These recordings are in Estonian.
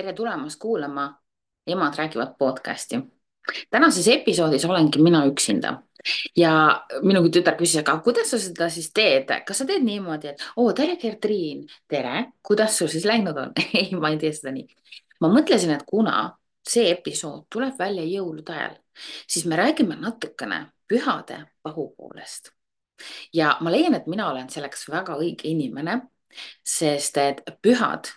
tere tulemast kuulama Emad räägivad podcasti. tänases episoodis olengi mina üksinda ja minu tütar küsis, aga kuidas sa seda siis teed, kas sa teed niimoodi, et oo, tere, Gertriin, tere, kuidas sul siis läinud on ei, ma ei tee seda nii. ma mõtlesin, et kuna see episood tuleb välja jõulude ajal, siis me räägime natukene pühade pahupoolest. ja ma leian, et mina olen selleks väga õige inimene, sest et pühad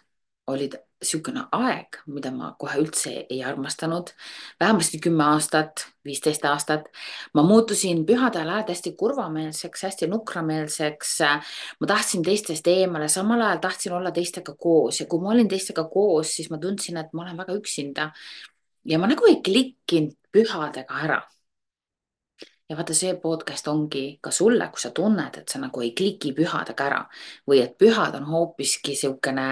olid niisugune aeg, mida ma kohe üldse ei armastanud. vähemasti kümme aastat, viisteist aastat. ma muutusin pühade ajal hästi kurvameelseks, hästi nukrameelseks. ma tahtsin teistest eemale, samal ajal tahtsin olla teistega koos ja kui ma olin teistega koos, siis ma tundsin, et ma olen väga üksinda. ja ma nagu ei klikkinud pühadega ära ja vaata, see podcast ongi ka sulle, kui sa tunned, et sa nagu ei kliki pühadega ära või et pühad on hoopiski niisugune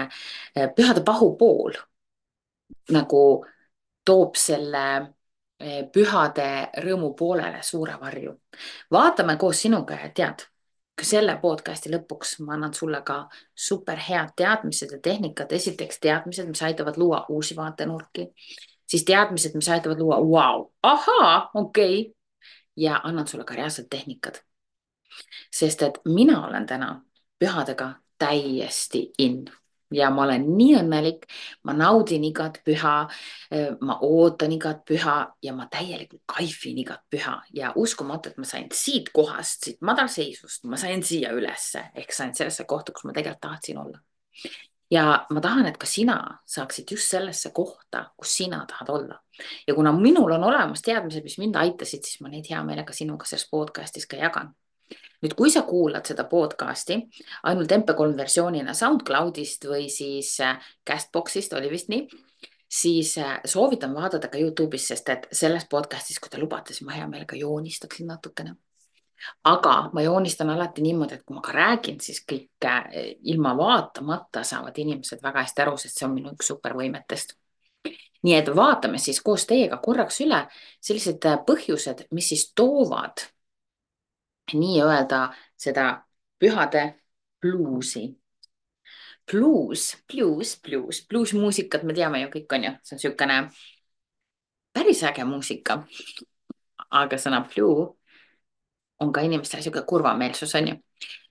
eh, pühade pahupool nagu toob selle eh, pühade rõõmu poolele suure varju. vaatame koos sinuga ja tead, ka selle podcasti lõpuks ma annan sulle ka super head teadmised ja tehnikad. esiteks teadmised, mis aitavad luua uusi vaatenurki, siis teadmised, mis aitavad luua, vau, ahaa, okei okay ja annan sulle ka reaalsed tehnikad. sest et mina olen täna pühadega täiesti in ja ma olen nii õnnelik, ma naudin igat püha, ma ootan igat püha ja ma täielikult kaifin igat püha ja uskumatu, et ma sain siit kohast, siit madalseisust, ma sain siia ülesse ehk sain sellesse kohta, kus ma tegelikult tahtsin olla ja ma tahan, et ka sina saaksid just sellesse kohta, kus sina tahad olla. ja kuna minul on olemas teadmised, mis mind aitasid, siis ma neid hea meelega sinuga selles podcast'is ka jagan. nüüd, kui sa kuulad seda podcast'i ainult MP3 versioonina SoundCloudist või siis äh, Castboxist, oli vist nii, siis äh, soovitan vaadata ka Youtube'is, sest et selles podcast'is, kui te lubate, siis ma hea meelega joonistaksin natukene aga ma joonistan alati niimoodi, et kui ma ka räägin, siis kõik eh, ilma vaatamata saavad inimesed väga hästi aru, sest see on minu üks supervõimetest. nii et vaatame siis koos teiega korraks üle sellised eh, põhjused, mis siis toovad nii-öelda seda pühade bluusi. bluus, bluus, bluus, bluusmuusikat me teame ju kõik on ju, see on niisugune päris äge muusika. aga sõna blue on ka inimestel niisugune kurvameelsus, on ju.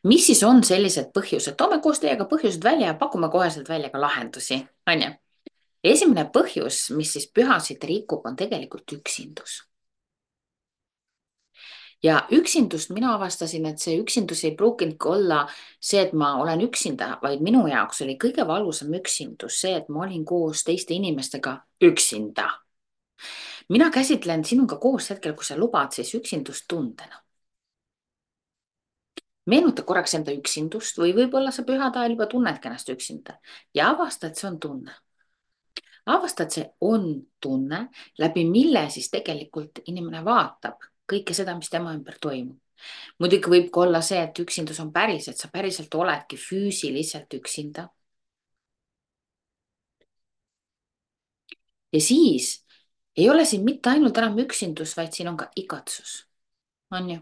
mis siis on sellised põhjused, toome koos teiega põhjused välja ja pakume koheselt välja ka lahendusi, on ju. esimene põhjus, mis siis pühasid rikub, on tegelikult üksindus. ja üksindust mina avastasin, et see üksindus ei pruukinudki olla see, et ma olen üksinda, vaid minu jaoks oli kõige valusam üksindus see, et ma olin koos teiste inimestega üksinda mina käsitlen sinuga koos hetkel, kui sa lubad, siis üksindustundena meenuta korraks enda üksindust või võib-olla sa pühade ajal juba tunnedki ennast üksinda ja avasta, et see on tunne. avasta, et see on tunne, läbi mille siis tegelikult inimene vaatab kõike seda, mis tema ümber toimub. muidugi võib ka olla see, et üksindus on päris, et sa päriselt oledki füüsiliselt üksinda. ja siis ei ole siin mitte ainult enam üksindus, vaid siin on ka igatsus, on ju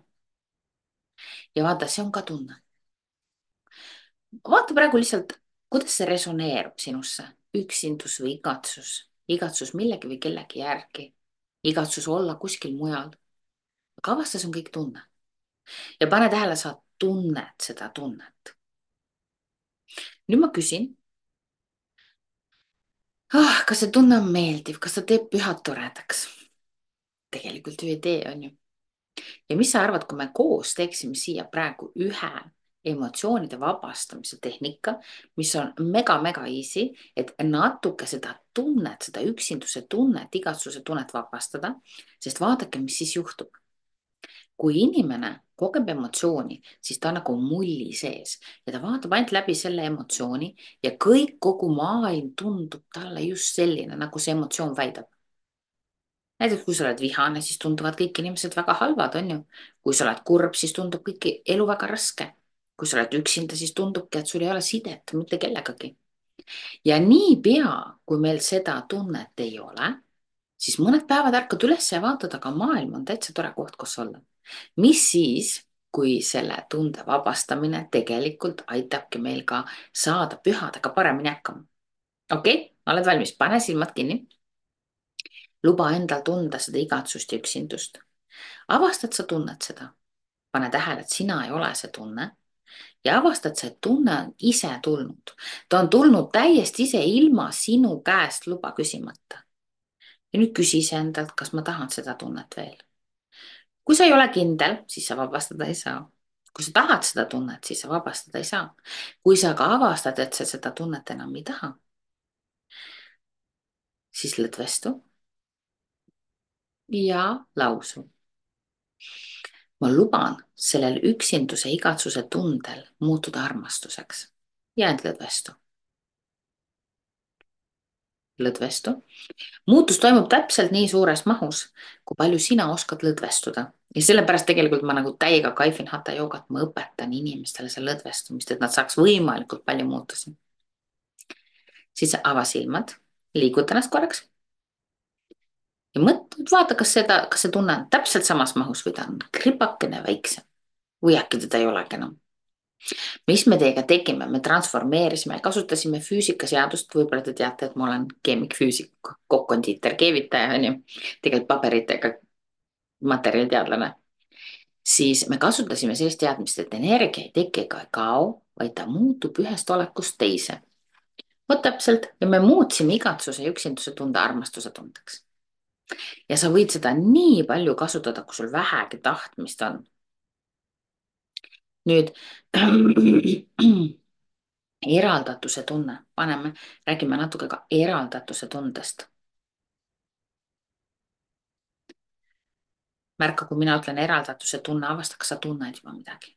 ja vaata, see on ka tunne. vaata praegu lihtsalt, kuidas see resoneerub sinusse, üksindus või igatsus, igatsus millegi või kellegi järgi, igatsus olla kuskil mujal. aga avasta, see on kõik tunne. ja pane tähele, sa tunned seda tunnet. nüüd ma küsin ah,. kas see tunne on meeldiv, kas ta teeb pühad toredaks? tegelikult ju ei tee, on ju ja mis sa arvad, kui me koos teeksime siia praegu ühe emotsioonide vabastamise tehnika, mis on mega-mega easy, et natuke seda tunnet, seda üksinduse tunnet, igatsuse tunnet vabastada, sest vaadake, mis siis juhtub. kui inimene kogeb emotsiooni, siis ta on nagu mulli sees ja ta vaatab ainult läbi selle emotsiooni ja kõik, kogu maailm tundub talle just selline, nagu see emotsioon väidab näiteks kui sa oled vihane, siis tunduvad kõik inimesed väga halvad, on ju. kui sa oled kurb, siis tundub kõik elu väga raske. kui sa oled üksinda, siis tundubki, et sul ei ole sidet mitte kellegagi. ja niipea, kui meil seda tunnet ei ole, siis mõned päevad ärkad üles ja vaatad, aga maailm on täitsa tore koht, kus olla. mis siis, kui selle tunde vabastamine tegelikult aitabki meil ka saada pühadega paremini hakkama. okei okay?, oled valmis, pane silmad kinni. Luba endal tunda seda igatsust ja üksindust. avastad, sa tunned seda. pane tähele, et sina ei ole see tunne ja avastad, see tunne on ise tulnud. ta on tulnud täiesti ise ilma sinu käest luba küsimata. ja nüüd küsi iseendalt, kas ma tahan seda tunnet veel. kui sa ei ole kindel, siis sa vabastada ei saa. kui sa tahad seda tunnet, siis sa vabastada ei saa. kui sa aga avastad, et sa seda tunnet enam ei taha, siis lõdvestu ja lausu ma luban sellel üksinduse igatsuse tundel muutuda armastuseks. jääd lõdvestu. lõdvestu. muutus toimub täpselt nii suures mahus, kui palju sina oskad lõdvestuda ja sellepärast tegelikult ma nagu täiega kaifin hatha joogat, ma õpetan inimestele seda lõdvestumist, et nad saaks võimalikult palju muutusi. siis ava silmad, liiguta ennast korraks ja mõtle, vaata, kas seda, kas see tunne on täpselt samas mahus või ta on kripakene väiksem või äkki teda ei olegi enam. mis me teiega tegime, me transformeerisime, kasutasime füüsikaseadust, võib-olla te teate, et ma olen keemik-füüsik, kokk-kondiiter, keevitaja on ju, tegelikult paberitega materjaliteadlane. siis me kasutasime sellist teadmist, et energia ei teki ega ei kao, vaid ta muutub ühest olekust teise. vot täpselt ja me muutsime igatsuse ja üksinduse tunde armastuse tundeks ja sa võid seda nii palju kasutada, kui sul vähegi tahtmist on. nüüd eraldatuse tunne, paneme, räägime natuke ka eraldatuse tundest. märka, kui mina ütlen eraldatuse tunne, avasta, kas sa tunned juba midagi.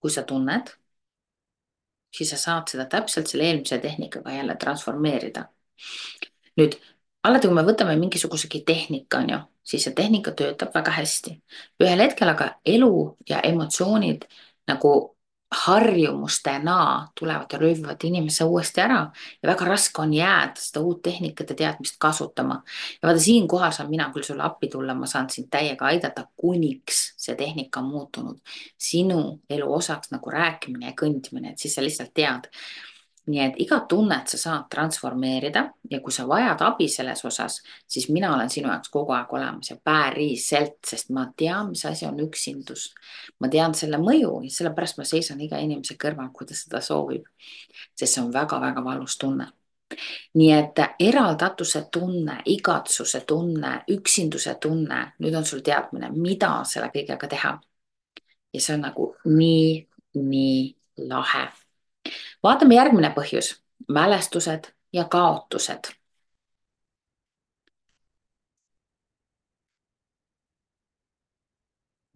kui sa tunned, siis sa saad seda täpselt selle eelmise tehnikaga jälle transformeerida. nüüd alati, kui me võtame mingisugusegi tehnika, on ju, siis see tehnika töötab väga hästi. ühel hetkel aga elu ja emotsioonid nagu harjumustena tulevad ja röövivad inimese uuesti ära ja väga raske on jääda seda uut tehnikat ja teadmist kasutama. ja vaata, siinkohal saan mina küll sulle appi tulla, ma saan sind täiega aidata, kuniks see tehnika on muutunud sinu elu osaks nagu rääkimine ja kõndimine, et siis sa lihtsalt tead nii et igat tunnet sa saad transformeerida ja kui sa vajad abi selles osas, siis mina olen sinu jaoks kogu aeg olemas ja päriselt, sest ma tean, mis asi on üksindus. ma tean selle mõju ja sellepärast ma seisan iga inimese kõrval, kui ta seda soovib. sest see on väga-väga valus tunne. nii et eraldatuse tunne, igatsuse tunne, üksinduse tunne, nüüd on sul teadmine, mida selle kõigega teha. ja see on nagu nii, nii lahe vaatame järgmine põhjus, mälestused ja kaotused.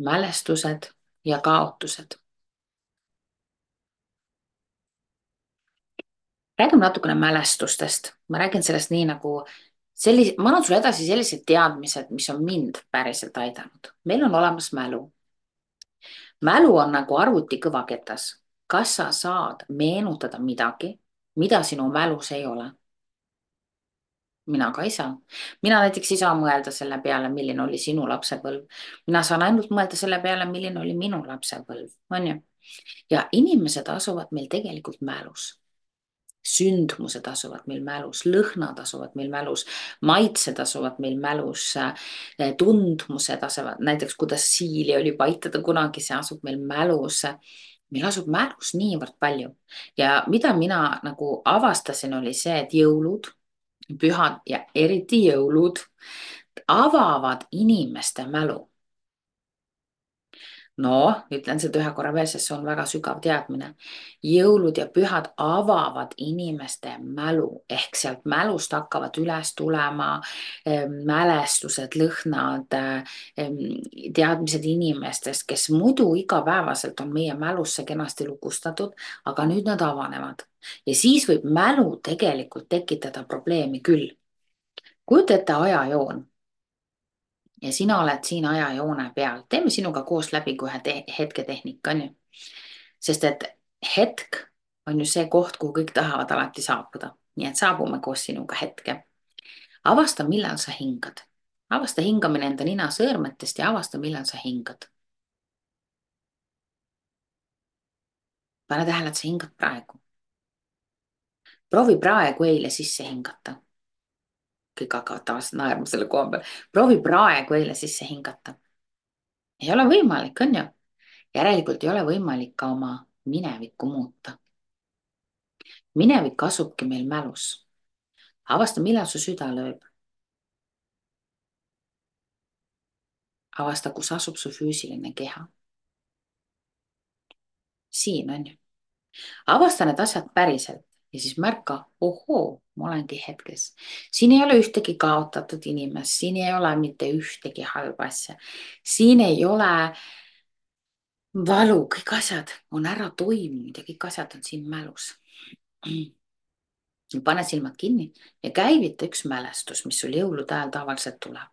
mälestused ja kaotused. räägime natukene mälestustest, ma räägin sellest nii nagu sellise, ma annan sulle edasi sellised teadmised, mis on mind päriselt aidanud. meil on olemas mälu. mälu on nagu arvuti kõvaketas kas sa saad meenutada midagi, mida sinu mälus ei ole? mina ka ei saa. mina näiteks ei saa mõelda selle peale, milline oli sinu lapsepõlv. mina saan ainult mõelda selle peale, milline oli minu lapsepõlv, on ju. ja inimesed asuvad meil tegelikult mälus sündmused asuvad meil mälus, lõhnad asuvad meil mälus, maitsed asuvad meil mälus, tundmused asuvad, näiteks kuidas siili oli paitada kunagi, see asub meil mälus meil asub mälus niivõrd palju. Ja mida mina nagu avastasin, oli see, et jõulud, pühad ja eriti jõulud avavad inimeste mälu noh, ütlen seda ühe korra veel, sest see on väga sügav teadmine. jõulud ja pühad avavad inimeste mälu ehk sealt mälust hakkavad üles tulema ehm, mälestused, lõhnad, ehm, teadmised inimestest, kes muidu igapäevaselt on meie mälusse kenasti lukustatud, aga nüüd nad avanevad ja siis võib mälu tegelikult tekitada probleemi küll. kujuta ette ajajoon ja sina oled siin ajajoone peal, teeme sinuga koos läbi ka ühe te hetketehnika, on ju. sest et hetk on ju see koht, kuhu kõik tahavad alati saabuda, nii et saabume koos sinuga hetke. avasta, millal sa hingad, avasta hingamine enda ninasõõrmetest ja avasta, millal sa hingad. pane tähele, et sa hingad praegu. proovi praegu eile sisse hingata. Naerma selle koha peal. proovi praegu eile sisse hingata. ei ole võimalik, on ju? järelikult ei ole võimalik ka oma minevikku muuta. minevik asubki meil mälus. avasta, millal su süda lööb. avasta, kus asub su füüsiline keha. siin on ju. avasta need asjad päriselt ja siis märka, ohoo, ma olengi hetkes. siin ei ole ühtegi kaotatud inimest, siin ei ole mitte ühtegi halba asja. siin ei ole valu, kõik asjad on ära toimunud ja kõik asjad on siin mälus. pane silmad kinni ja käivita üks mälestus, mis sul jõulude ajal tavaliselt tuleb.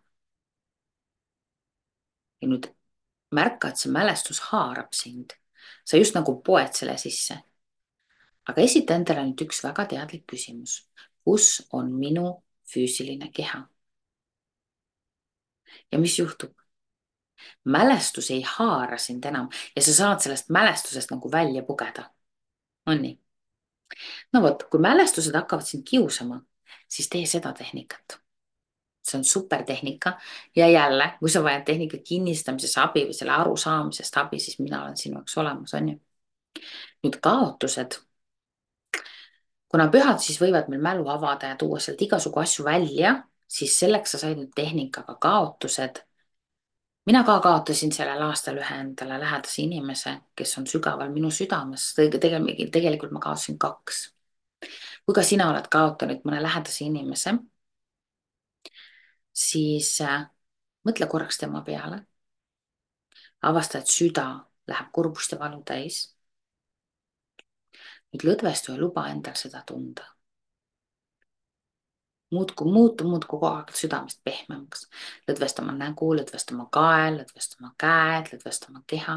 ja nüüd märka, et see mälestus haarab sind. sa just nagu poed selle sisse aga esita endale nüüd üks väga teadlik küsimus. kus on minu füüsiline keha? ja mis juhtub? mälestus ei haara sind enam ja sa saad sellest mälestusest nagu välja pugeda. on nii? no vot, kui mälestused hakkavad sind kiusama, siis tee seda tehnikat. see on super tehnika ja jälle, kui sa vajad tehnika kinnistamises abi või selle arusaamisest abi, siis mina olen sinu jaoks olemas, on ju. nüüd kaotused kuna pühad siis võivad meil mälu avada ja tuua sealt igasugu asju välja, siis selleks sa said nüüd tehnikaga kaotused. mina ka kaotasin sellel aastal ühe endale lähedase inimese, kes on sügaval minu südames, tegelikult, tegelikult ma kaotasin kaks. kui ka sina oled kaotanud mõne lähedase inimese, siis äh, mõtle korraks tema peale. avasta, et süda läheb kurbust ja valu täis nüüd lõdvestu ja luba endal seda tunda. muudkui muutu, muudkui kogu aeg südamest pehmemaks. lõdvesta oma nägu, lõdvesta oma kael, lõdvesta oma käed, lõdvesta oma keha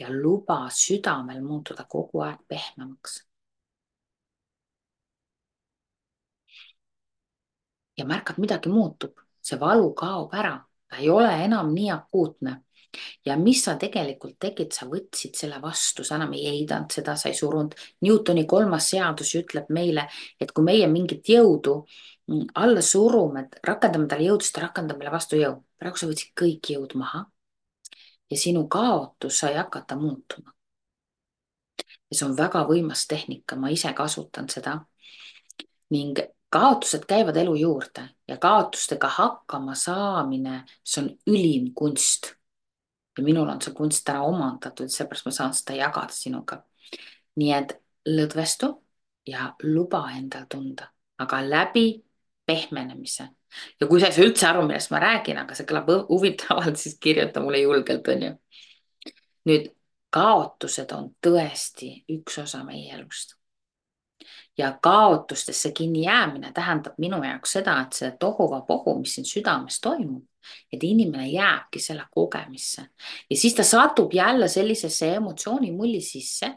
ja luba südamel muutuda kogu aeg pehmemaks. ja märkad, midagi muutub, see valu kaob ära, ta ei ole enam nii akuutne ja mis sa tegelikult tegid, sa võtsid selle vastu, sa enam ei heidanud seda, sa ei surunud. Newtoni kolmas seadus ütleb meile, et kui meie mingit jõudu mm, alla surume, rakendame talle jõudu, siis ta rakendab meile vastu jõu. praegu sa võtsid kõik jõud maha ja sinu kaotus sai hakata muutuma. ja see on väga võimas tehnika, ma ise kasutan seda. ning kaotused käivad elu juurde ja kaotustega hakkama saamine, see on ülim kunst ja minul on see kunst ära omandatud, seepärast ma saan seda jagada sinuga. nii et lõdvestu ja luba endal tunda, aga läbi pehmenemise. ja kui sa ei saa üldse aru, millest ma räägin, aga see kõlab huvitavalt, siis kirjuta mulle julgelt, onju. nüüd kaotused on tõesti üks osa meie elust ja kaotustesse kinni jäämine tähendab minu jaoks seda, et see tohuvapohu, mis siin südames toimub, et inimene jääbki selle kogemisse. Ja siis ta satub jälle sellisesse emotsioonimulli sisse,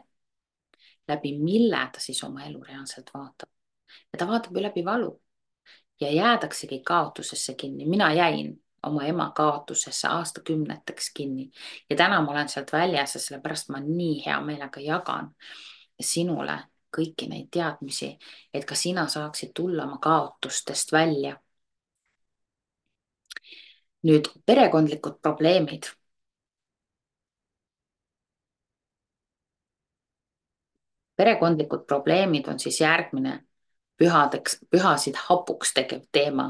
läbi mille ta siis oma elu reaalselt vaatab. ja ta vaatab ju läbi valu. Ja jäädaksegi kaotusesse kinni, mina jäin oma ema kaotusesse aastakümneteks kinni. Ja täna ma olen sealt väljas ja sellepärast ma nii hea meelega jagan sinule kõiki neid teadmisi, et ka sina saaksid tulla oma kaotustest välja. nüüd perekondlikud probleemid. perekondlikud probleemid on siis järgmine pühadeks, pühasid hapuks tegev teema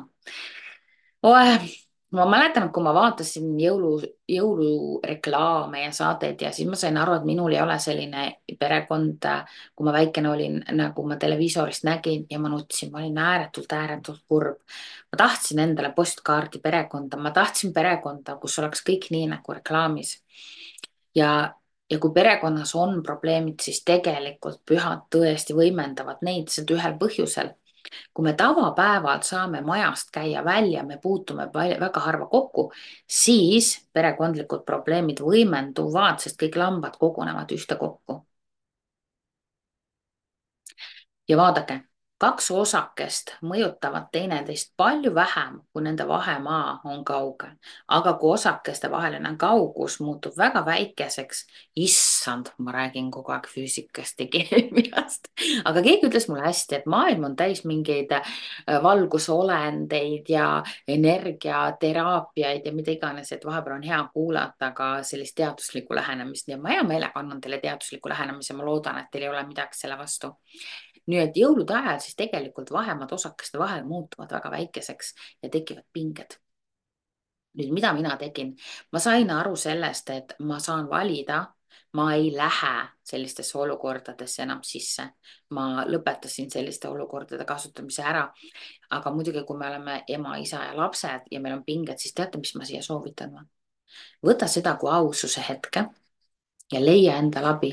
ma mäletan, kui ma vaatasin jõulu, jõulureklaame ja saateid ja siis ma sain aru, et minul ei ole selline perekond, kui ma väikene olin, nagu ma televiisorist nägin ja ma nutsin, ma olin ääretult, ääretult kurb. ma tahtsin endale postkaardi perekonda, ma tahtsin perekonda, kus oleks kõik nii nagu reklaamis. ja, ja kui perekonnas on probleemid, siis tegelikult pühad tõesti võimendavad neid, seda ühel põhjusel kui me tavapäeval saame majast käia välja, me puutume väga harva kokku, siis perekondlikud probleemid võimenduvad, sest kõik lambad kogunevad ühtekokku. ja vaadake, kaks osakest mõjutavad teineteist palju vähem, kui nende vahemaa on kaugel, aga kui osakeste vaheline kaugus muutub väga väikeseks, issand issand, ma räägin kogu aeg füüsikast ja keemiast, aga keegi ütles mulle hästi, et maailm on täis mingeid äh, valgusolendeid ja energiateraapiaid ja mida iganes, et vahepeal on hea kuulata ka sellist teaduslikku lähenemist, nii et ma hea meelega annan teile teadusliku lähenemise, ma loodan, et teil ei ole midagi selle vastu. Nii et jõulude ajal siis tegelikult vahemad osakeste vahel muutuvad väga väikeseks ja tekivad pinged. Nüüd, mida mina tegin, ma sain aru sellest, et ma saan valida, ma ei lähe sellistesse olukordadesse enam sisse. ma lõpetasin selliste olukordade kasutamise ära. aga muidugi, kui me oleme ema, isa ja lapsed ja meil on pinged, siis teate, mis ma siia soovitan võta seda kui aususe hetke ja leia endale abi.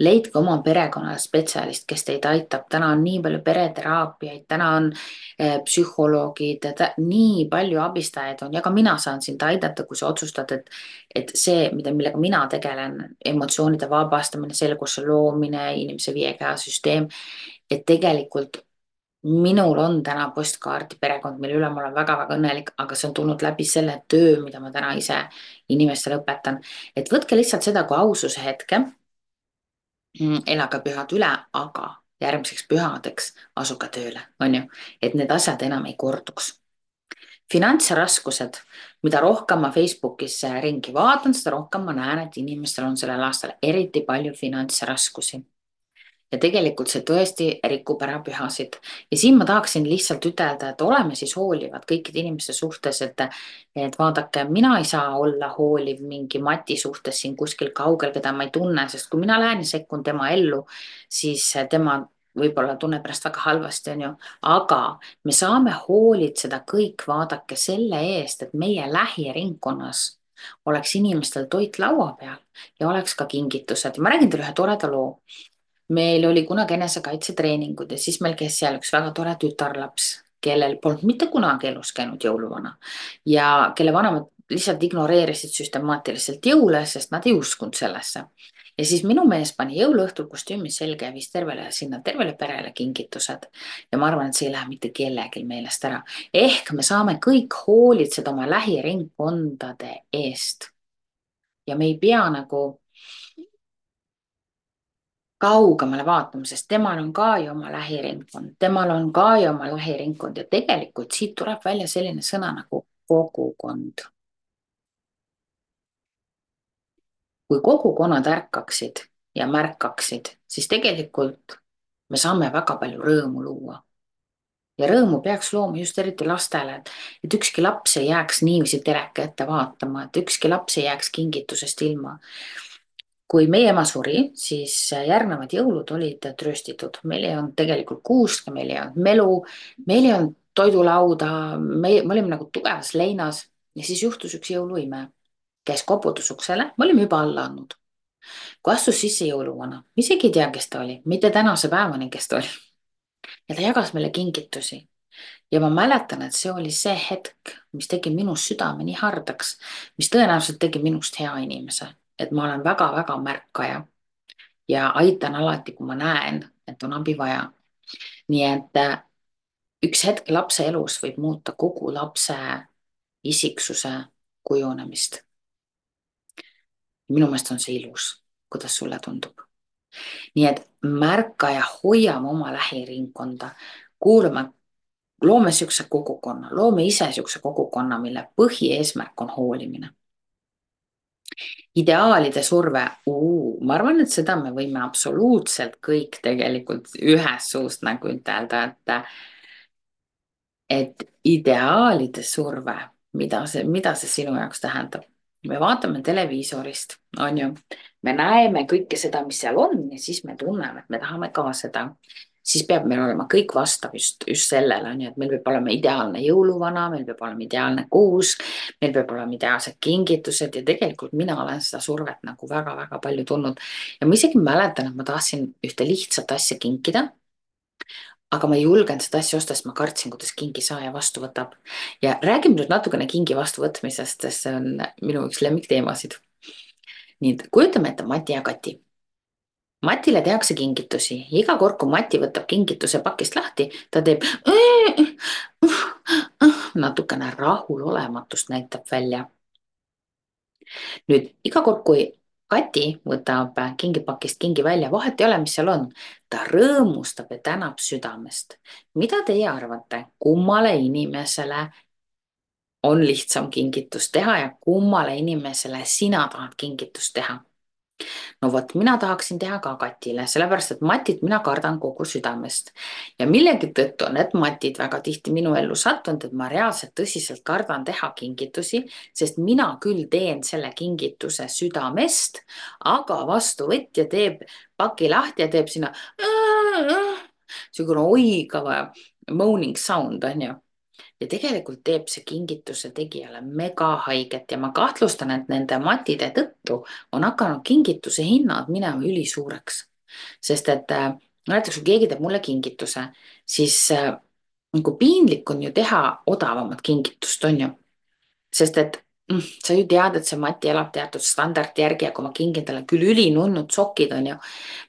leidke oma perekonnale spetsialist, kes teid aitab, täna on nii palju pereteraapiaid, täna on eh, psühholoogid, nii palju abistajaid on ja ka mina saan sind aidata, kui sa otsustad, et, et see, mida, millega mina tegelen, emotsioonide vabastamine, selguse loomine, inimese viie käe süsteem, et tegelikult minul on täna postkaardi perekond, mille üle ma olen väga-väga õnnelik, aga see on tulnud läbi selle töö, mida ma täna ise inimestele õpetan. et võtke lihtsalt seda kui aususe hetke. Mm, elage pühad üle, aga järgmiseks pühadeks asuge tööle, on ju, et need asjad enam ei korduks. finantsraskused, mida rohkem ma Facebookis ringi vaatan, seda rohkem ma näen, et inimestel on sellel aastal eriti palju finantsraskusi ja tegelikult see tõesti rikub ära pühasid. ja siin ma tahaksin lihtsalt ütelda, et oleme siis hoolivad kõikide inimeste suhtes, et, et vaadake, mina ei saa olla hooliv mingi Mati suhtes siin kuskil kaugel, keda ma ei tunne, sest kui mina lähen ja sekkun tema ellu, siis tema võib-olla tunneb ennast väga halvasti, on ju, aga me saame hoolitseda kõik, vaadake selle eest, et meie lähiringkonnas oleks inimestel toit laua peal ja oleks ka kingitused. Ma räägin teile ühe toreda loo meil oli kunagi enesekaitsetreeningud ja siis meil käis seal üks väga tore tütarlaps, kellel polnud mitte kunagi elus käinud jõuluvana ja kelle vanemad lihtsalt ignoreerisid süstemaatiliselt jõule, sest nad ei uskunud sellesse. ja siis minu mees pani jõuluõhtul kostüümi selga ja viis tervele sinna tervele perele kingitused. ja ma arvan, et see ei lähe mitte kellelgi meelest ära. ehk me saame kõik hoolitseda oma lähiringkondade eest. ja me ei pea nagu kaugemale vaatama, sest temal on ka ju oma lähiringkond, temal on ka ju oma lähiringkond ja tegelikult siit tuleb välja selline sõna nagu kogukond. kui kogukonnad ärkaksid ja märkaksid, siis tegelikult me saame väga palju rõõmu luua. ja rõõmu peaks looma just eriti lastele, et, et ükski laps ei jääks niiviisi teleka ette vaatama, et ükski laps ei jääks kingitusest ilma kui meie ema suri, siis järgnevad jõulud olid trööstitud, meil ei olnud tegelikult kuusk, meil ei olnud melu, meil ei olnud toidulauda, me, me olime nagu tugevas leinas ja siis juhtus üks jõuluime. käis koputus uksele, me olime juba alla andnud. kui astus sisse jõuluvana, isegi ei tea, kes ta oli, mitte tänase päevani, kes ta oli. ja ta jagas meile kingitusi ja ma mäletan, et see oli see hetk, mis tegi minus südame nii hardaks, mis tõenäoliselt tegi minust hea inimese et ma olen väga-väga märkaja ja aitan alati, kui ma näen, et on abi vaja. nii et äh, üks hetk lapse elus võib muuta kogu lapse isiksuse kujunemist. minu meelest on see ilus, kuidas sulle tundub? nii et märka ja hoiame oma lähiringkonda, kuulame, loome niisuguse kogukonna, loome ise niisuguse kogukonna, mille põhieesmärk on hoolimine ideaalide surve, ma arvan, et seda me võime absoluutselt kõik tegelikult ühest suust nagu ütelda, et et ideaalide surve, mida see, mida see sinu jaoks tähendab? me vaatame televiisorist, on ju, me näeme kõike seda, mis seal on ja siis me tunneme, et me tahame ka seda siis peab meil olema kõik vastav just, just sellele, on ju, et meil peab olema ideaalne jõuluvana, meil peab olema ideaalne kuusk, meil peab olema ideaalsed kingitused ja tegelikult mina olen seda survet nagu väga-väga palju tundnud. ja ma isegi mäletan, et ma tahtsin ühte lihtsat asja kinkida. aga ma ei julgenud seda asja osta, sest ma kartsin, kuidas kingisaaja vastu võtab. ja räägime nüüd natukene kingi vastuvõtmisest, sest see on minu üks lemmikteemasid. nii kujutame ette Mati ja Kati Matile tehakse kingitusi, iga kord, kui Mati võtab kingituse pakist lahti, ta teeb natukene rahulolematust näitab välja. nüüd iga kord, kui Kati võtab kingipakist kingi välja, vahet ei ole, mis seal on. ta rõõmustab ja tänab südamest. mida teie arvate, kummale inimesele on lihtsam kingitust teha ja kummale inimesele sina tahad kingitust teha? No vot, mina tahaksin teha ka Katile, sellepärast et Matit mina kardan kogu südamest. ja millegi tõttu on need Matid väga tihti minu ellu sattunud, et ma reaalselt tõsiselt kardan teha kingitusi, sest mina küll teen selle kingituse südamest, aga vastuvõtja teeb paki lahti ja teeb sinna niisugune oigava moaning sound on ju ja tegelikult teeb see kingituse tegijale mega haiget ja ma kahtlustan, et nende matide tõttu on hakanud kingituse hinnad minema ülisuureks. sest et äh, näiteks kui keegi teeb mulle kingituse, siis äh, nagu piinlik on ju teha odavamat kingitust, on ju. sest et mm, sa ju tead, et see Mati elab teatud standardi järgi ja kui ma kingin talle küll ülinunnud sokid, on ju,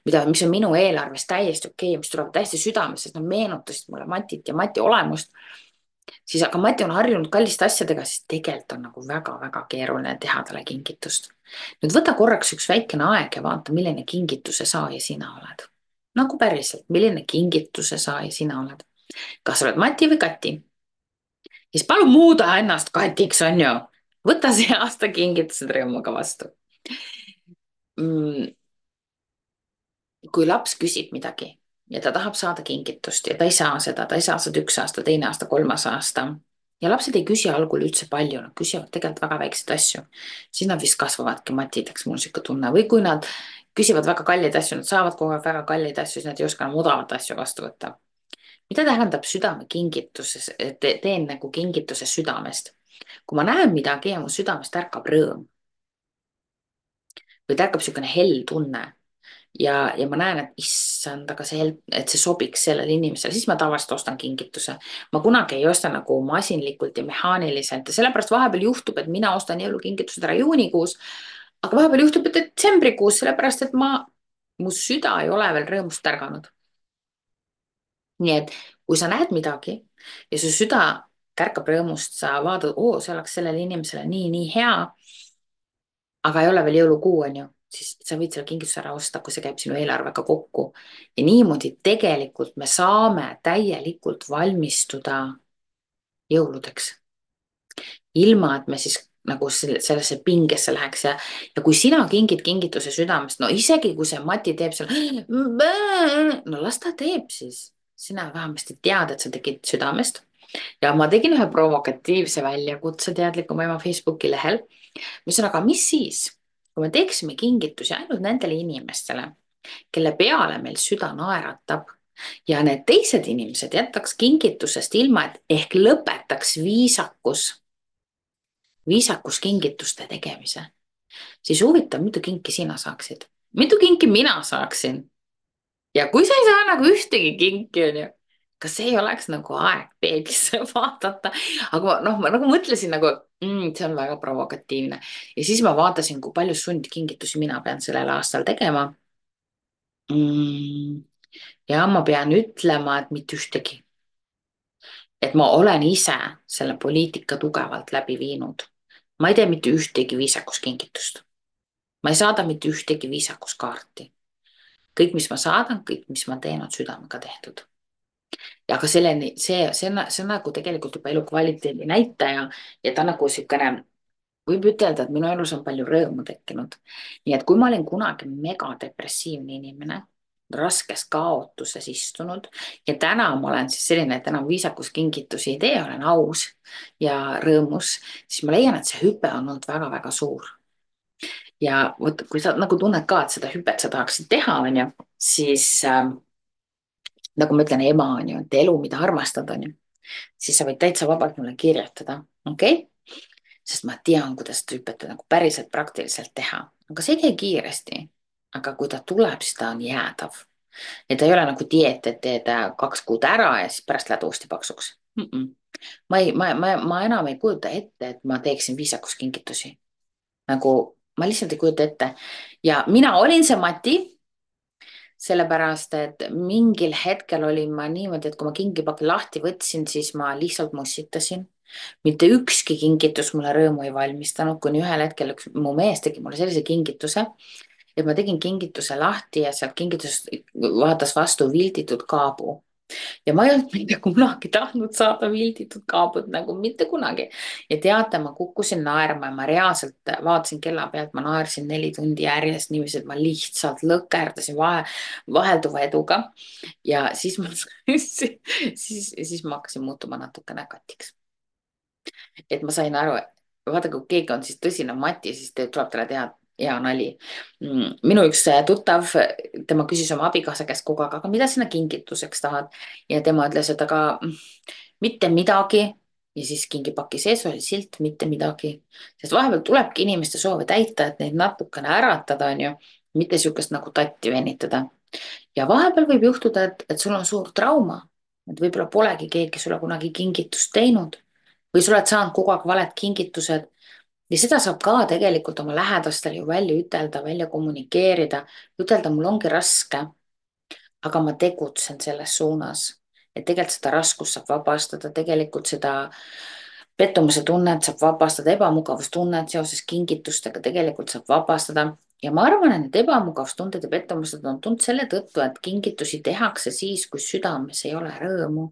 mida, mis on minu eelarves täiesti okei okay,, mis tulevad täiesti südamest, sest nad meenutasid mulle Matit ja Mati olemust siis aga Mati on harjunud kalliste asjadega, siis tegelikult on nagu väga-väga keeruline teha talle kingitust. nüüd võta korraks üks väikene aeg ja vaata, milline kingituse saaja sina oled. nagu päriselt, milline kingituse saaja sina oled. kas oled Mati või Kati? siis palun muuda ennast Katiks, on ju. võta see aasta kingitused rõõmuga vastu mm.. kui laps küsib midagi ja ta tahab saada kingitust ja ta ei saa seda, ta ei saa seda üks aasta, teine aasta, kolmas aasta. ja lapsed ei küsi algul üldse palju, nad küsivad tegelikult väga väikseid asju. siis nad vist kasvavadki matideks, mul on sihuke tunne või kui nad küsivad väga kalleid asju, nad saavad kogu aeg väga kalleid asju, siis nad ei oska enam odavat asju vastu võtta. mida tähendab südamekingituses te,, teen nagu kingituse südamest. kui ma näen midagi ja mu südamest ärkab rõõm või tärkab niisugune hell tunne ja, ja ma näen, et issand, aga see, et see sobiks sellele inimesele, siis ma tavaliselt ostan kingituse. ma kunagi ei osta nagu masinlikult ja mehaaniliselt ja sellepärast vahepeal juhtub, et mina ostan jõulukingitused ära juunikuus. aga vahepeal juhtub, et detsembrikuus, sellepärast et ma, mu süda ei ole veel rõõmust ärganud. nii et kui sa näed midagi ja su süda tärkab rõõmust, sa vaatad, oo, see oleks sellele inimesele nii, nii hea. aga ei ole veel jõulukuu, on ju siis sa võid selle kingituse ära osta, kui see käib sinu eelarvega kokku. ja niimoodi tegelikult me saame täielikult valmistuda jõuludeks. ilma, et me siis nagu sellesse pingesse läheks ja, ja kui sina kingid kingituse südamest, no isegi kui see Mati teeb seal, no las ta teeb siis, sina vähemasti tead, et sa tegid südamest. ja ma tegin ühe provokatiivse väljakutse teadlikuma ema Facebooki lehel, mis on, aga mis siis kui me teeksime kingitusi ainult nendele inimestele, kelle peale meil süda naeratab ja need teised inimesed jätaks kingitusest ilma, et ehk lõpetaks viisakus, viisakus kingituste tegemise, siis huvitav, mitu kinki sina saaksid, mitu kinki mina saaksin? ja kui sa ei saa nagu ühtegi kinki, onju kas ei oleks nagu aeg peeglisse vaadata, aga noh, ma nagu mõtlesin nagu mm,, see on väga provokatiivne ja siis ma vaatasin, kui palju sundkingitusi mina pean sellel aastal tegema mm,. ja ma pean ütlema, et mitte ühtegi. et ma olen ise selle poliitika tugevalt läbi viinud. ma ei tee mitte ühtegi viisakuskingitust. ma ei saada mitte ühtegi viisakuskaarti. kõik, mis ma saadan, kõik, mis ma teen, on südamega tehtud aga selleni, see, see on, see on nagu tegelikult juba elukvaliteedi näitaja ja ta nagu niisugune, võib ütelda, et minu elus on palju rõõmu tekkinud. nii et kui ma olin kunagi megadepressiivne inimene, raskes kaotuses istunud ja täna ma olen siis selline, et enam viisakuskingitusi ei tee, olen aus ja rõõmus, siis ma leian, et see hüpe on olnud väga-väga suur. ja vot, kui sa nagu tunned ka, et seda hüpet sa tahaksid teha, on ju, siis äh, nagu ma ütlen, ema on ju, et elu, mida armastad, on ju, siis sa võid täitsa vabalt mulle kirjutada, okei okay?? sest ma tean, kuidas seda hüpet nagu päriselt praktiliselt teha, aga see ei käi kiiresti. aga kui ta tuleb, siis ta on jäädav. et ta ei ole nagu dieet, et teed äh, kaks kuud ära ja siis pärast lähed uuesti paksuks mm. -mm. ma ei, ma, ma, ma enam ei kujuta ette, et ma teeksin viisakuskingitusi. nagu ma lihtsalt ei kujuta ette ja mina olin see Mati sellepärast et mingil hetkel olin ma niimoodi, et kui ma kingipaki lahti võtsin, siis ma lihtsalt mossitasin mitte ükski kingitus mulle rõõmu ei valmistanud, kuni ühel hetkel üks mu mees tegi mulle sellise kingituse, et ma tegin kingituse lahti ja sealt kingitusest vaatas vastu vilditud kaabu ja ma ei olnud mitte kunagi tahtnud saada vilditud kaabut nagu mitte kunagi. ja teate, ma kukkusin naerma ja ma reaalselt vaatasin kella pealt, ma naersin neli tundi järjest niiviisi, et ma lihtsalt lõkerdasin vahe, vahelduva eduga. ja siis ma siis, siis, siis ma hakkasin muutuma natukene katiks. et ma sain aru, vaata, kui keegi on siis tõsine mati, siis tuleb talle teha hea nali. Mm, minu üks äh, tuttav, tema küsis oma abikaasa käest kogu aeg, aga mida sina kingituseks tahad? ja tema ütles, et aga mm, mitte midagi. ja siis kingipaki sees oli silt mitte midagi, sest vahepeal tulebki inimeste soove täita, et neid natukene äratada, onju, mitte sihukest nagu tatti venitada. ja vahepeal võib juhtuda, et, et sul on suur trauma, et võib-olla polegi keegi sulle kunagi kingitust teinud või sa oled saanud kogu aeg valed kingitused ja seda saab ka tegelikult oma lähedastele ju välja ütelda, välja kommunikeerida, ütelda, mul ongi raske. aga ma tegutsen selles suunas, et tegelikult seda raskust saab vabastada, tegelikult seda pettumuse tunnet saab vabastada, ebamugavustunnet seoses kingitustega tegelikult saab vabastada ja ma arvan, et need ebamugavustunded ja pettumused on tulnud selle tõttu, et kingitusi tehakse siis, kui südames ei ole rõõmu.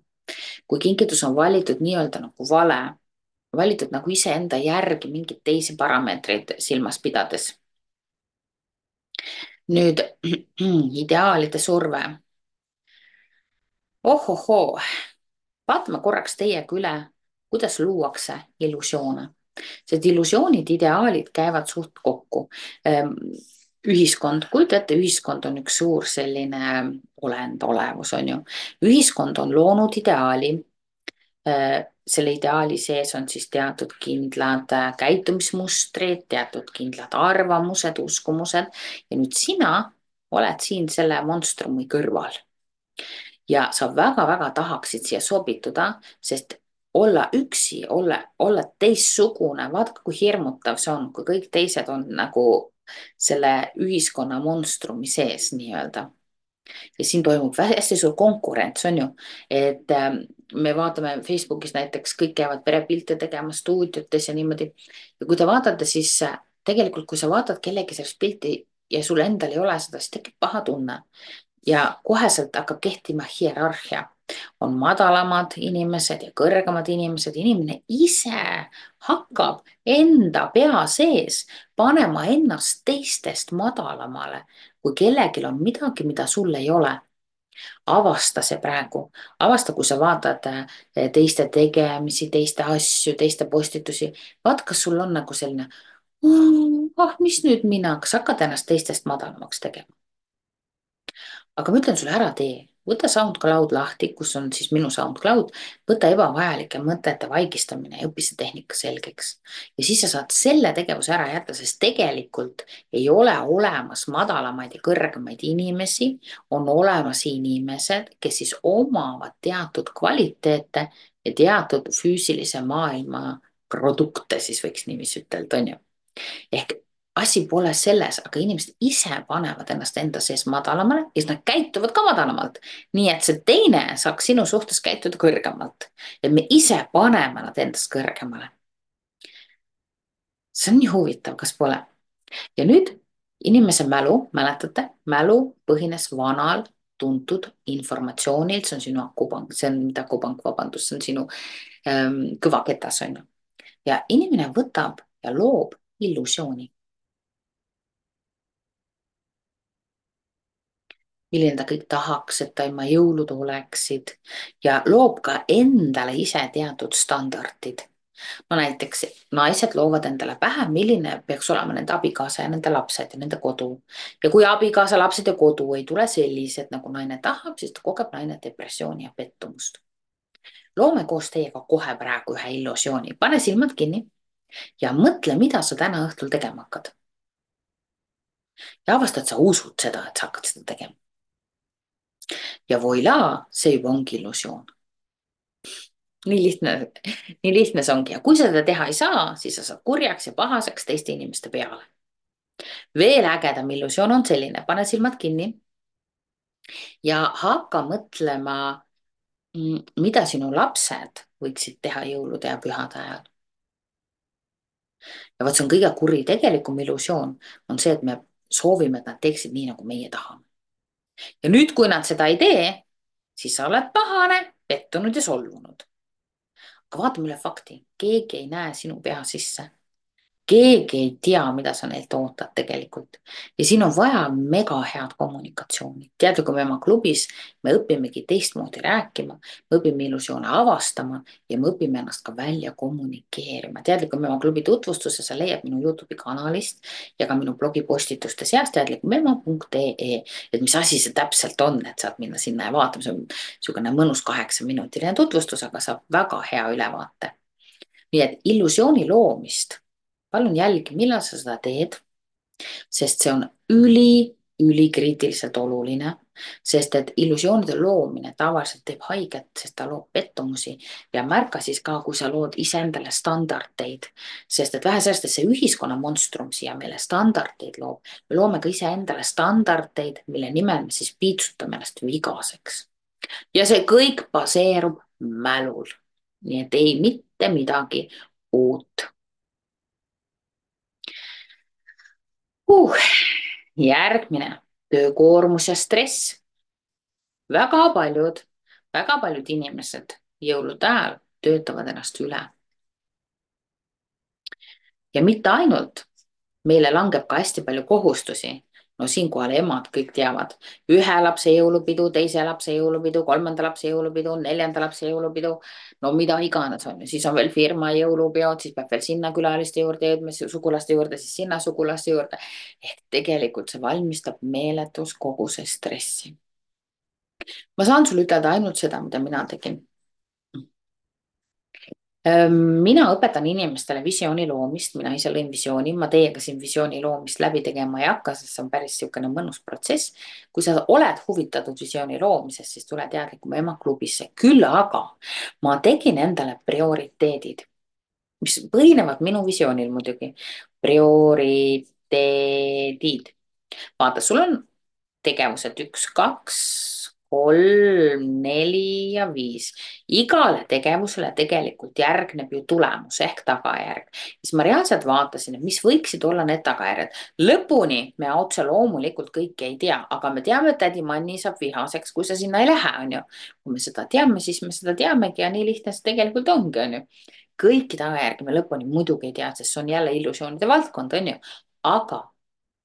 kui kingitus on valitud nii-öelda nagu vale valitud nagu iseenda järgi mingeid teisi parameetreid silmas pidades. nüüd ideaalide surve. ohohoo, vaatame korraks teiega üle, kuidas luuakse illusioone, sest illusioonid, ideaalid käivad suht kokku ehm, ühiskond, kujuta ette, ühiskond on üks suur selline olend, olevus on ju. ühiskond on loonud ideaali Äh, selle ideaali sees on siis teatud kindlad äh, käitumismustrid, teatud kindlad arvamused, uskumused ja nüüd sina oled siin selle monstrumi kõrval. ja sa väga-väga tahaksid siia sobituda, sest olla üksi, olla, olla teistsugune, vaadake, kui hirmutav see on, kui kõik teised on nagu selle ühiskonna monstrumi sees nii-öelda ja siin toimub hästi suur konkurents, on ju, et ähm, me vaatame Facebookis näiteks, kõik käivad perepilte tegemas stuudiotes ja niimoodi. ja kui te vaatate, siis äh, tegelikult, kui sa vaatad kellegi sellist pilti ja sul endal ei ole seda, siis tekib paha tunne. Ja koheselt hakkab kehtima hierarhia. On madalamad inimesed ja kõrgemad inimesed, inimene ise hakkab enda pea sees panema ennast teistest madalamale, kui kellelgi on midagi, mida sul ei ole. avasta see praegu, avasta, kui sa vaatad eh, teiste tegemisi, teiste asju, teiste postitusi, vaata, kas sul on nagu selline, ah, mis nüüd mina, kas hakkad ennast teistest madalamaks tegema? aga ma ütlen sulle, ära tee võta SoundCloud lahti, kus on siis minu SoundCloud, võta ebavajalike mõtete vaigistamine ja õpi see tehnika selgeks. ja siis sa saad selle tegevuse ära jätta, sest tegelikult ei ole olemas madalamaid ja kõrgemaid inimesi, on olemas inimesed, kes siis omavad teatud kvaliteete ja teatud füüsilise maailma produkte, siis võiks niiviisi ütelda, on ju. ehk asi pole selles, aga inimesed ise panevad ennast enda sees madalamale ja siis nad käituvad ka madalamalt. nii et see teine saaks sinu suhtes käituda kõrgemalt. et me ise paneme nad endast kõrgemale. see on nii huvitav, kas pole? ja nüüd inimese mälu, mäletate, mälu põhines vanal tuntud informatsioonil, see on sinu akupank, see on mitte akupank, vabandust, see on sinu ähm, kõvaketas on ju. ja inimene võtab ja loob illusiooni milline ta kõik tahaks, et tema jõulud oleksid ja loob ka endale ise teatud standardid. no näiteks naised loovad endale pähe, milline peaks olema nende abikaasa ja nende lapsed ja nende kodu. ja kui abikaasa, lapsed ja kodu ei tule sellised, nagu naine tahab, siis ta kogeb naine depressiooni ja pettumust. loome koos teiega kohe praegu ühe illusiooni, pane silmad kinni ja mõtle, mida sa täna õhtul tegema hakkad. ja avasta, et sa usud seda, et sa hakkad seda tegema ja voilaa, see juba ongi illusioon. nii lihtne, nii lihtne see ongi ja kui seda teha ei saa, siis sa saad kurjaks ja pahaseks teiste inimeste peale. veel ägedam illusioon on selline, pane silmad kinni. ja hakka mõtlema Mm, mida sinu lapsed võiksid teha jõulude ja pühade ajal? ja vot see on kõige kuritegelikum illusioon, on see, et me soovime, et nad teeksid nii, nagu meie tahame. Ja nüüd, kui nad seda ei tee, siis sa oled pahane, pettunud ja solvunud. aga vaatame üle fakti, keegi ei näe sinu pea sisse keegi ei tea, mida sa neilt ootad tegelikult. ja siin on vaja mega head kommunikatsiooni. tead, kui me oma klubis, me õpimegi teistmoodi rääkima, me õpime illusioone avastama ja me õpime ennast ka välja kommunikeerima. teadlikum ema klubi tutvustuse sa leiad minu Youtube'i kanalist ja ka minu blogipostituste seast teadlikumema.ee, et mis asi see täpselt on, et saad minna sinna ja vaatama, see on niisugune mõnus kaheksaminutiline tutvustus, aga saab väga hea ülevaate. nii et illusiooni loomist palun jälgi, millal sa seda teed. sest see on üli, ülikriitiliselt oluline, sest et illusioonide loomine tavaliselt teeb haiget, sest ta loob pettumusi ja märka siis ka, kui sa lood iseendale standardeid, sest et vähe sellest, et see ühiskonna monstrum siia meile standardeid loob, me loome ka iseendale standardeid, mille nimel me siis piitsutame ennast vigaseks. ja see kõik baseerub mälul. nii et ei mitte midagi uut uh,. järgmine, töökoormus ja stress. väga paljud, väga paljud inimesed jõulude ajal töötavad ennast üle. ja mitte ainult, meile langeb ka hästi palju kohustusi no siinkohal emad kõik teavad, ühe lapse jõulupidu, teise lapse jõulupidu, kolmanda lapse jõulupidu, neljanda lapse jõulupidu. no mida iganes on ju, siis on veel firma jõulupeod, siis peab veel sinna külaliste juurde jõudma, sugulaste juurde, siis sinna sugulaste juurde. ehk tegelikult see valmistab meeletus koguse stressi. ma saan sulle ütelda ainult seda, mida mina tegin mina õpetan inimestele visiooni loomist, mina ise lõin visiooni, ma teiega siin visiooni loomist läbi tegema ei hakka, sest see on päris niisugune mõnus protsess. kui sa oled huvitatud visiooni loomisest, siis tule teadlikuma ema klubisse, küll aga ma tegin endale prioriteedid, mis põhinevad minu visioonil muidugi. prioriteedid, vaata, sul on tegevused üks, kaks kolm, neli ja viis. igale tegevusele tegelikult järgneb ju tulemus ehk tagajärg. siis ma reaalselt vaatasin, et mis võiksid olla need tagajärjed. lõpuni me otse loomulikult kõike ei tea, aga me teame, et tädi Manni saab vihaseks, kui sa sinna ei lähe, on ju. kui me seda teame, siis me seda teamegi ja nii lihtne see tegelikult ongi, on ju. kõiki tagajärgi me lõpuni muidugi ei tea, sest see on jälle illusioonide valdkond, on ju. aga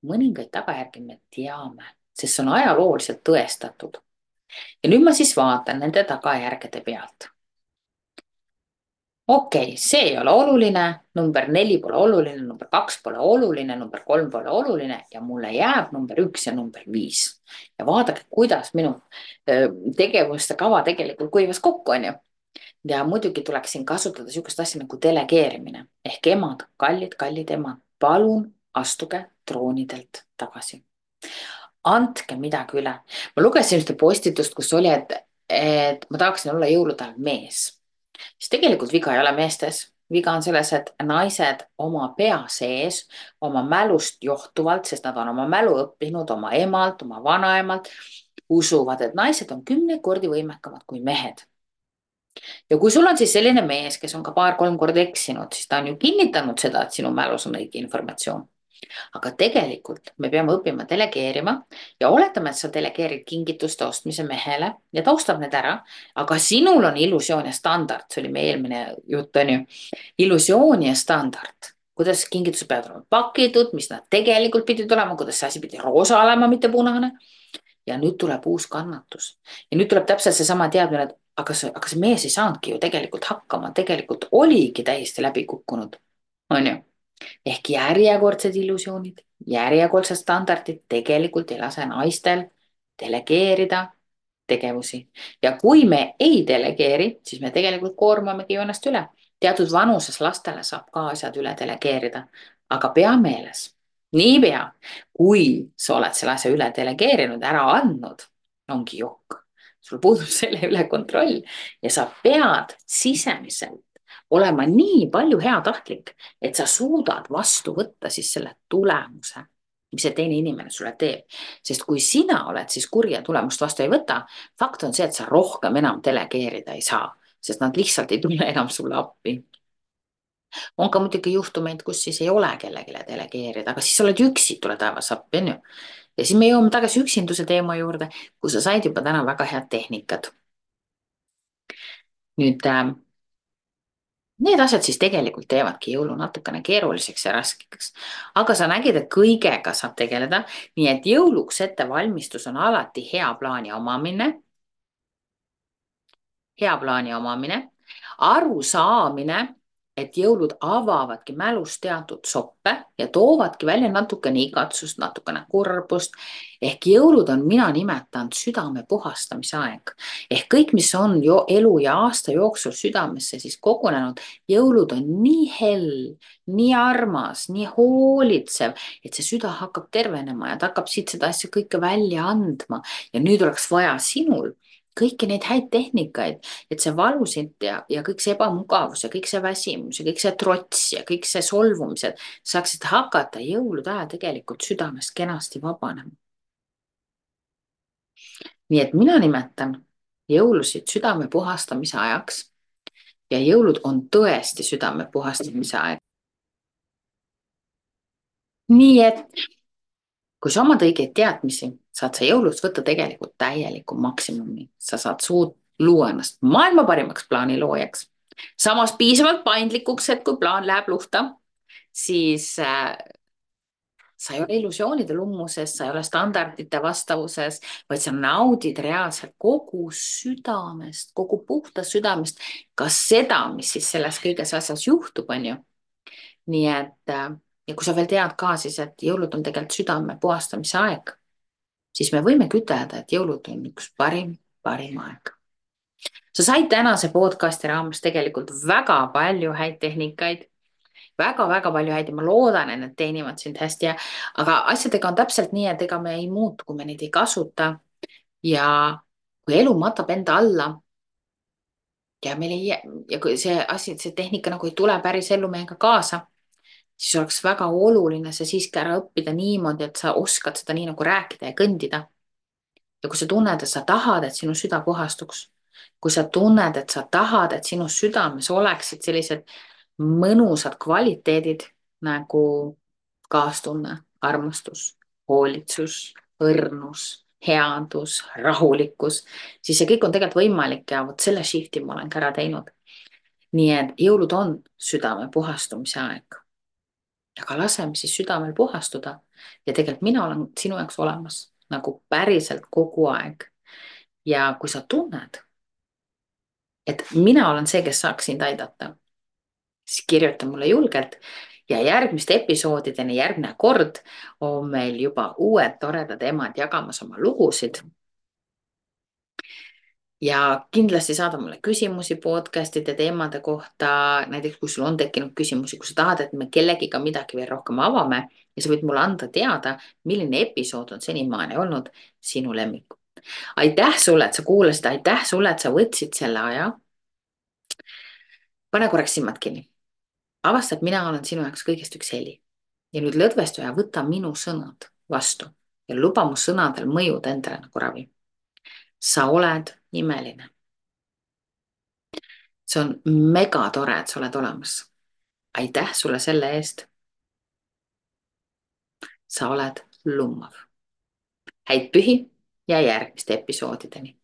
mõningaid tagajärgi me teame, sest see on ajalooliselt tõestatud ja nüüd ma siis vaatan nende tagajärgede pealt. okei okay,, see ei ole oluline, number neli pole oluline, number kaks pole oluline, number kolm pole oluline ja mulle jääb number üks ja number viis. ja vaadake, kuidas minu tegevuste kava tegelikult kuivas kokku, onju ja muidugi tuleks siin kasutada niisugust asja nagu delegeerimine ehk emad, kallid, kallid emad, palun astuge troonidelt tagasi andke midagi üle. ma lugesin ühte postitust, kus oli, et, et ma tahaksin olla jõulude ajal mees. siis tegelikult viga ei ole meestes, viga on selles, et naised oma pea sees, oma mälust johtuvalt, sest nad on oma mälu õppinud oma emalt, oma vanaemalt, usuvad, et naised on kümneid kordi võimekamad kui mehed ja kui sul on siis selline mees, kes on ka paar-kolm korda eksinud, siis ta on ju kinnitanud seda, et sinu mälus on õige informatsioon aga tegelikult me peame õppima delegeerima ja oletame, et sa delegeerid kingituste ostmise mehele ja ta ostab need ära, aga sinul on illusioon ja standard, see oli meie eelmine jutt, on ju. illusioon ja standard, kuidas kingitused peavad olema pakitud, mis nad tegelikult pidid olema, kuidas see asi pidi roosa olema, mitte punane. ja nüüd tuleb uus kannatus. Ja nüüd tuleb täpselt seesama teadmine, et aga see, aga see mees ei saanudki ju tegelikult hakkama, tegelikult oligi täiesti läbi kukkunud, on ju ehk järjekordsed illusioonid, järjekordsed standardid tegelikult ei lase naistel delegeerida tegevusi. Ja kui me ei delegeeri, siis me tegelikult koormamegi ju ennast üle. teatud vanuses lastele saab ka asjad üle delegeerida, aga pea meeles, niipea kui sa oled selle asja üle delegeerinud, ära andnud, ongi jokk. Sul puudub selle üle kontroll ja sa pead sisemiselt olema nii palju heatahtlik, et sa suudad vastu võtta siis selle tulemuse, mis see teine inimene sulle teeb. sest kui sina oled siis kuri ja tulemust vastu ei võta, fakt on see, et sa rohkem enam delegeerida ei saa, sest nad lihtsalt ei tule enam sulle appi on ka muidugi juhtumeid, kus siis ei ole kellelegi delegeerida, aga siis sa oled üksi, tule taevas appi, onju. ja siis me jõuame tagasi üksinduse teema juurde, kus sa said juba täna väga head tehnikad. nüüd äh, need asjad siis tegelikult teevadki jõulu natukene keeruliseks ja raskeks. aga sa nägid, et kõigega saab tegeleda, nii et jõuluks ettevalmistus on alati hea plaani omamine. hea plaani omamine, arusaamine et jõulud avavadki mälus teatud soppe ja toovadki välja natukene igatsust, natukene kurbust. ehk jõulud on, mina nimetan südame puhastamise aeg ehk kõik, mis on ju elu ja aasta jooksul südamesse siis kogunenud, jõulud on nii hell, nii armas, nii hoolitsev, et see süda hakkab tervenema ja ta hakkab siit seda asja kõike välja andma ja nüüd oleks vaja sinul kõiki neid häid tehnikaid, et see valu sind ja, ja kõik see ebamugavus ja kõik see väsimus ja kõik see trots ja kõik see solvumised saaksid hakata jõulude ajal tegelikult südamest kenasti vabanema. nii et mina nimetan jõulusid südame puhastamise ajaks. ja jõulud on tõesti südame puhastamise aeg. nii et kui sa omad õigeid teadmisi saad sa jõulust võtta tegelikult täieliku maksimumi, sa saad suud luua ennast maailma parimaks plaaniloojaks. samas piisavalt paindlikuks, et kui plaan läheb luhta, siis äh, sa ei ole illusioonide lummuses, sa ei ole standardite vastavuses, vaid sa naudid reaalselt kogu südamest, kogu puhtast südamest ka seda, mis siis selles kõiges asjas juhtub, on ju. nii et äh, ja kui sa veel tead ka siis, et jõulud on tegelikult südame puhastamise aeg siis me võimegi ütelda, et jõulud on üks parim, parim aeg. sa said tänase podcast'i raames tegelikult väga palju häid tehnikaid väga-väga palju häid ja ma loodan, et need teenivad sind hästi ja, aga asjadega on täpselt nii, et ega me ei muutu, kui me neid ei kasuta. ja kui elu matab enda alla. ja meil ei, ja kui see asi, see tehnika nagu ei tule päris ellu meiega kaasa siis oleks väga oluline see siiski ära õppida niimoodi, et sa oskad seda nii nagu rääkida ja kõndida. ja kui sa tunned, et sa tahad, et sinu süda puhastuks, kui sa tunned, et sa tahad, et sinu südames oleksid sellised mõnusad kvaliteedid nagu kaastunne, armastus, hoolitsus, õrnus, headus, rahulikkus, siis see kõik on tegelikult võimalik ja vot selle shift'i ma olen ka ära teinud. nii et jõulud on südame puhastumise aeg aga laseme siis südamel puhastuda. ja tegelikult mina olen sinu jaoks olemas nagu päriselt kogu aeg. ja kui sa tunned, et mina olen see, kes saaks sind aidata, siis kirjuta mulle julgelt ja järgmiste episoodideni, järgmine kord on meil juba uued toredad emad jagamas oma lugusid ja kindlasti saada mulle küsimusi podcast'ide teemade kohta, näiteks kui sul on tekkinud küsimusi, kui sa tahad, et me kellegiga midagi veel rohkem avame ja sa võid mulle anda teada, milline episood on senimaani olnud sinu lemmik. aitäh sulle, et sa kuulasid, aitäh sulle, et sa võtsid selle aja. pane korraks silmad kinni. avasta, et mina olen sinu jaoks kõigest üks heli ja nüüd lõdvestu ja võta minu sõnad vastu ja luba mu sõnadel mõjuda endale nagu ravi sa oled imeline. see on megatore, et sa oled olemas. aitäh sulle selle eest. sa oled lummav. häid pühi ja järgmiste episoodideni